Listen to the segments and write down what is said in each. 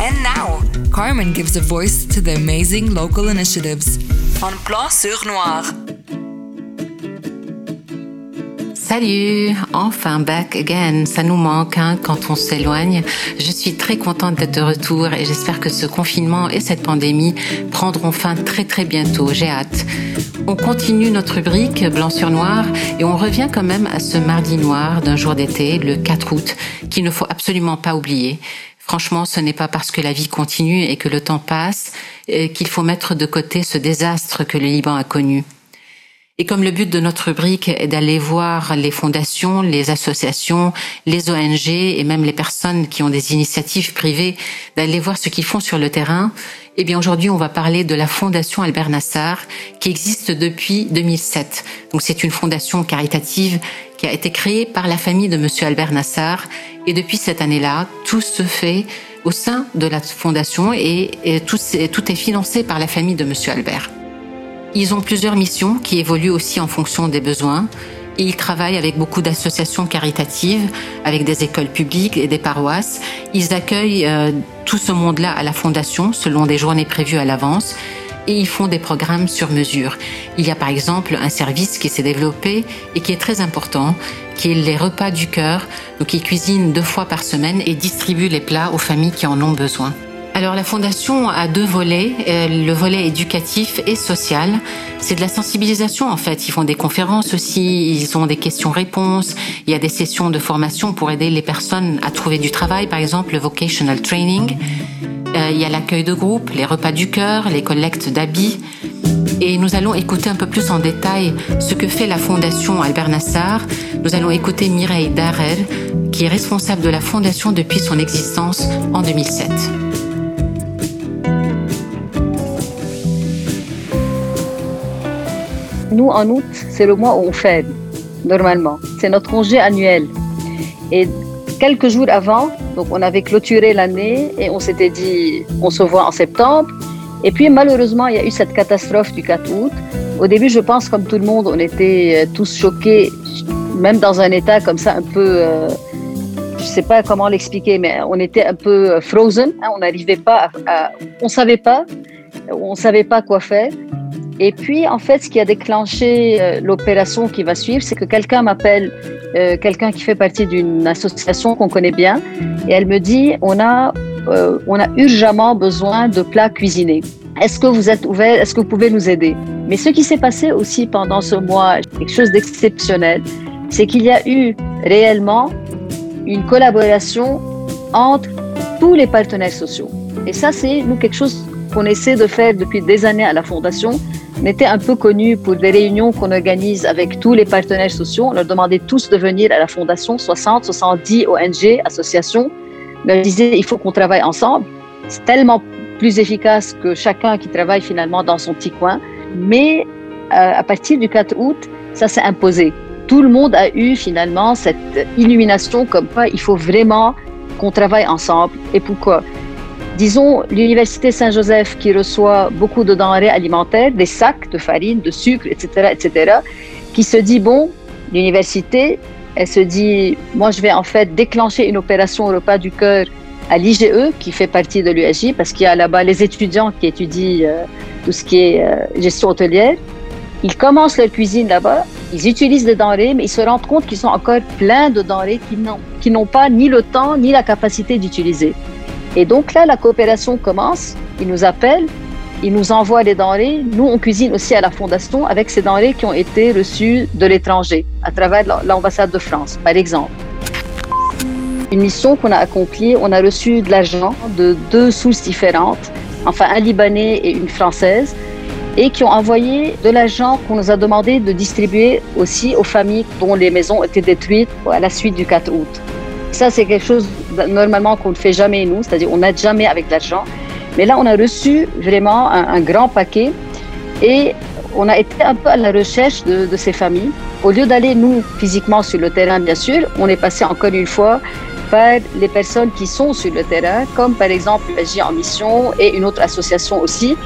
And now, Carmen gives a voice to the amazing local initiatives on Plan sur Noir. Salut, enfin back again. Ça nous manque hein, quand on s'éloigne. Je suis très contente d'être de retour et j'espère que ce confinement et cette pandémie prendront fin très très bientôt. J'ai hâte. On continue notre rubrique blanc sur noir et on revient quand même à ce mardi noir d'un jour d'été, le 4 août, qu'il ne faut absolument pas oublier. Franchement, ce n'est pas parce que la vie continue et que le temps passe euh, qu'il faut mettre de côté ce désastre que le Liban a connu. Et comme le but de notre rubrique est d'aller voir les fondations, les associations, les ONG et même les personnes qui ont des initiatives privées, d'aller voir ce qu'ils font sur le terrain, eh bien aujourd'hui on va parler de la Fondation Albert Nassar qui existe depuis 2007. Donc c'est une fondation caritative qui a été créée par la famille de Monsieur Albert Nassar et depuis cette année-là, tout se fait au sein de la fondation et, tout, est financé par la famille de Monsieur Albert. Ils ont plusieurs missions qui évoluent aussi en fonction des besoins et ils travaillent avec beaucoup d'associations caritatives, avec des écoles publiques et des paroisses. Ils accueillent euh, tout ce monde-là à la fondation selon des journées prévues à l'avance et ils font des programmes sur mesure. Il y a par exemple un service qui s'est développé et qui est très important, qui est les repas du cœur. Donc ils cuisinent deux fois par semaine et distribuent les plats aux familles qui en ont besoin. Alors la fondation a deux volets, euh, le volet éducatif et social. C'est de la sensibilisation en fait. Ils font des conférences aussi, ils ont des questions-réponses. Il y a des sessions de formation pour aider les personnes à trouver du travail, par exemple le vocational training. Euh, il y a l'accueil de groupe, les repas du cœur, les collectes d'habits. Et nous allons écouter un peu plus en détail ce que fait la Fondation Albert Nassar. Nous allons écouter Mireille Darel, qui est responsable de la Fondation depuis son existence en 2007. Nous, en août, c'est le mois où on fête, normalement. C'est notre congé annuel. Quelques jours avant, donc on avait clôturé l'année et on s'était dit, on se voit en septembre. Et puis malheureusement, il y a eu cette catastrophe du 4 août. Au début, je pense, comme tout le monde, on était euh, tous choqués, même dans un état comme ça, un peu, euh, je sais pas comment l'expliquer, mais on était un peu euh, frozen. Hein, on n'arrivait pas à, on savait pas, on savait pas quoi faire. Et puis, en fait, ce qui a déclenché euh, l'opération qui va suivre, c'est que quelqu'un m'appelle, euh, quelqu'un qui fait partie d'une association qu'on connaît bien, et elle me dit, on a, euh, on a urgemment besoin de plats cuisinés. Est-ce que vous êtes ouvert Est-ce que vous pouvez nous aider? Mais ce qui s'est passé aussi pendant ce mois, quelque chose d'exceptionnel, c'est qu'il y a eu réellement une collaboration entre tous les partenaires sociaux. Et ça, c'est nous quelque chose qu'on essaie de faire depuis des années à la Fondation, on était un peu connu pour des réunions qu'on organise avec tous les partenaires sociaux. On leur demandait tous de venir à la Fondation, 60, 70 ONG, associations. On leur disait, il faut qu'on travaille ensemble. C'est tellement plus efficace que chacun qui travaille finalement dans son petit coin. Mais euh, à partir du 4 août, ça s'est imposé. Tout le monde a eu finalement cette illumination comme quoi il faut vraiment qu'on travaille ensemble. Et pourquoi? Disons, l'Université Saint-Joseph qui reçoit beaucoup de denrées alimentaires, des sacs de farine, de sucre, etc., etc., qui se dit, bon, l'université, elle se dit, moi, je vais en fait déclencher une opération au repas du cœur à l'IGE, qui fait partie de l'USJ, parce qu'il y a là-bas les étudiants qui étudient euh, tout ce qui est euh, gestion hôtelière. Ils commencent leur cuisine là-bas, ils utilisent des denrées, mais ils se rendent compte qu'ils sont encore plein de denrées qu'ils n'ont pas ni le temps ni la capacité d'utiliser. Et donc là, la coopération commence. Ils nous appellent, ils nous envoient les denrées. Nous, on cuisine aussi à la Fondation avec ces denrées qui ont été reçues de l'étranger, à travers l'ambassade de France, par exemple. Une mission qu'on a accomplie, on a reçu de l'argent de deux sources différentes, enfin un Libanais et une Française, et qui ont envoyé de l'argent qu'on nous a demandé de distribuer aussi aux familles dont les maisons étaient détruites à la suite du 4 août. Ça, c'est quelque chose normalement qu'on ne fait jamais nous, c'est-à-dire on n'aide jamais avec l'argent. Mais là, on a reçu vraiment un, grand paquet et on a été un peu à la recherche de, ces familles. Au lieu d'aller, nous, physiquement sur le terrain, bien sûr, on est passé encore une fois par les personnes qui sont sur le terrain, comme par exemple l'AG en mission et une autre association aussi.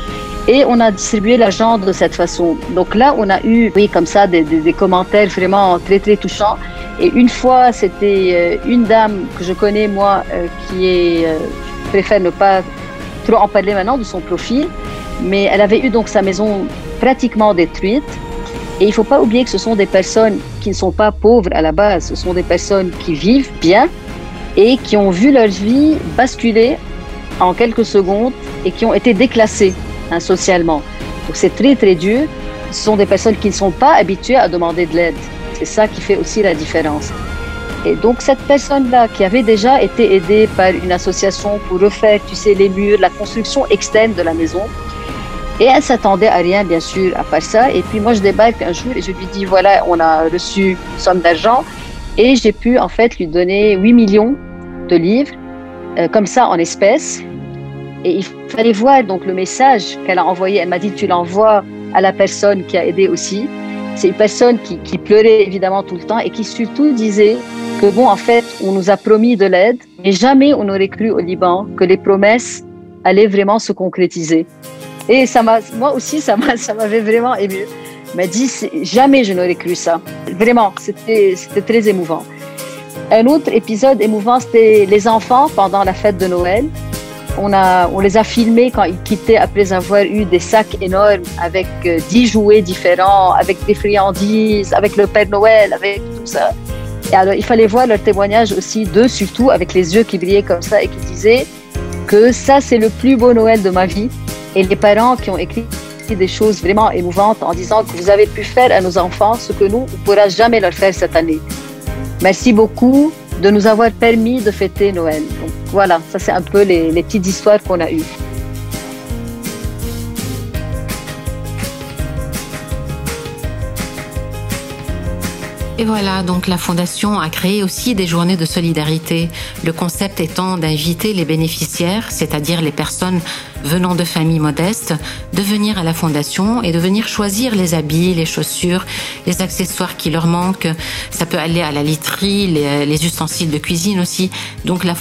Et on a distribué l'argent de cette façon. Donc là, on a eu, oui, comme ça, des, commentaires vraiment très, très touchants. Et une fois, c'était euh, une dame que je connais, moi, euh, qui est, euh, préfère ne pas trop en parler maintenant de son profil, mais elle avait eu donc sa maison pratiquement détruite. Et il ne faut pas oublier que ce sont des personnes qui ne sont pas pauvres à la base, ce sont des personnes qui vivent bien et qui ont vu leur vie basculer en quelques secondes et qui ont été déclassées hein, socialement. Donc c'est très très dur. Ce sont des personnes qui ne sont pas habituées à demander de l'aide. C'est ça qui fait aussi la différence. Et donc cette personne-là qui avait déjà été aidée par une association pour refaire, tu sais, les murs, la construction externe de la maison, et elle s'attendait à rien, bien sûr, à part ça. Et puis moi, je débarque un jour et je lui dis, voilà, on a reçu une somme d'argent et j'ai pu en fait lui donner 8 millions de livres, euh, comme ça, en espèces. Et il fallait voir donc le message qu'elle a envoyé. Elle m'a dit, tu l'envoies à la personne qui a aidé aussi. C'est une personne qui, pleurait évidemment tout le temps et qui surtout disait que bon, en fait, on nous a promis de l'aide, mais jamais on n'aurait cru au Liban que les promesses allaient vraiment se concrétiser. Et ça moi aussi, ça m'a, ça m'avait vraiment ému. m'a dit, jamais je n'aurais cru ça. Vraiment, c'était très émouvant. Un autre épisode émouvant, c'était les enfants pendant la fête de Noël. On, les a filmés quand ils quittaient après avoir eu des sacs énormes avec euh, dix jouets différents, avec des friandises, avec le Père Noël, avec tout ça. Et alors, il fallait voir leur témoignage aussi d'eux, surtout avec les yeux qui brillaient comme ça et qui disaient que ça, c'est le plus beau Noël de ma vie et les parents qui ont écrit des choses vraiment émouvantes en disant que vous avez pu faire à nos enfants ce que nous, on ne pourra jamais leur faire cette année. Merci beaucoup de nous avoir permis de fêter Noël. Voilà, ça c'est un peu les petites histoires qu'on a eues. Et voilà, donc la Fondation a créé aussi des journées de solidarité. Le concept étant d'inviter les bénéficiaires, c'est-à-dire les personnes venant de familles modestes, de venir à la Fondation et de venir choisir les habits, les chaussures, les accessoires qui leur manquent. Ça peut aller à la literie, les, ustensiles de cuisine aussi. Donc la,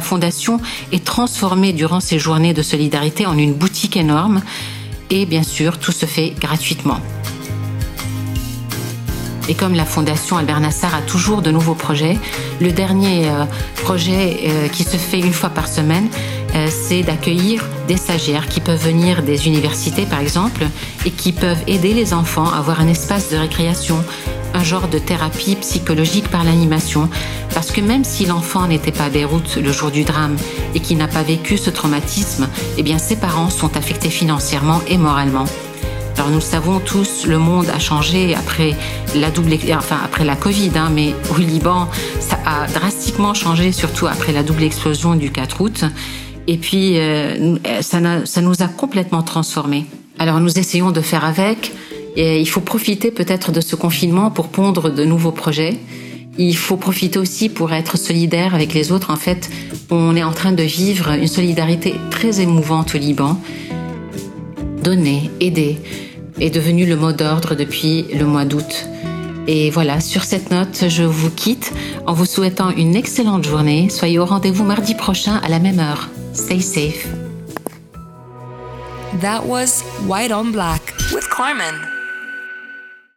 Fondation est transformée durant ces journées de solidarité en une boutique énorme. Et bien sûr, tout se fait gratuitement. Et comme la Fondation Albert Nassar a toujours de nouveaux projets, le dernier euh, projet euh, qui se fait une fois par semaine, euh, c'est d'accueillir des stagiaires qui peuvent venir des universités par exemple et qui peuvent aider les enfants à avoir un espace de récréation, un genre de thérapie psychologique par l'animation. Parce que même si l'enfant n'était pas à Beyrouth le jour du drame et qui n'a pas vécu ce traumatisme, eh bien ses parents sont affectés financièrement et moralement. Nous le savons tous, le monde a changé après la double, enfin après la Covid, hein, mais au Liban, ça a drastiquement changé, surtout après la double explosion du 4 août. Et puis euh, ça, ça nous a complètement transformés. Alors nous essayons de faire avec. Il faut profiter peut-être de ce confinement pour pondre de nouveaux projets. Il faut profiter aussi pour être solidaire avec les autres. En fait, on est en train de vivre une solidarité très émouvante au Liban. Donner, aider, est devenu le mot d'ordre depuis le mois d'août. Et voilà, sur cette note, je vous quitte en vous souhaitant une excellente journée. Soyez au rendez-vous mardi prochain à la même heure. Stay safe. That was White on Black with Carmen.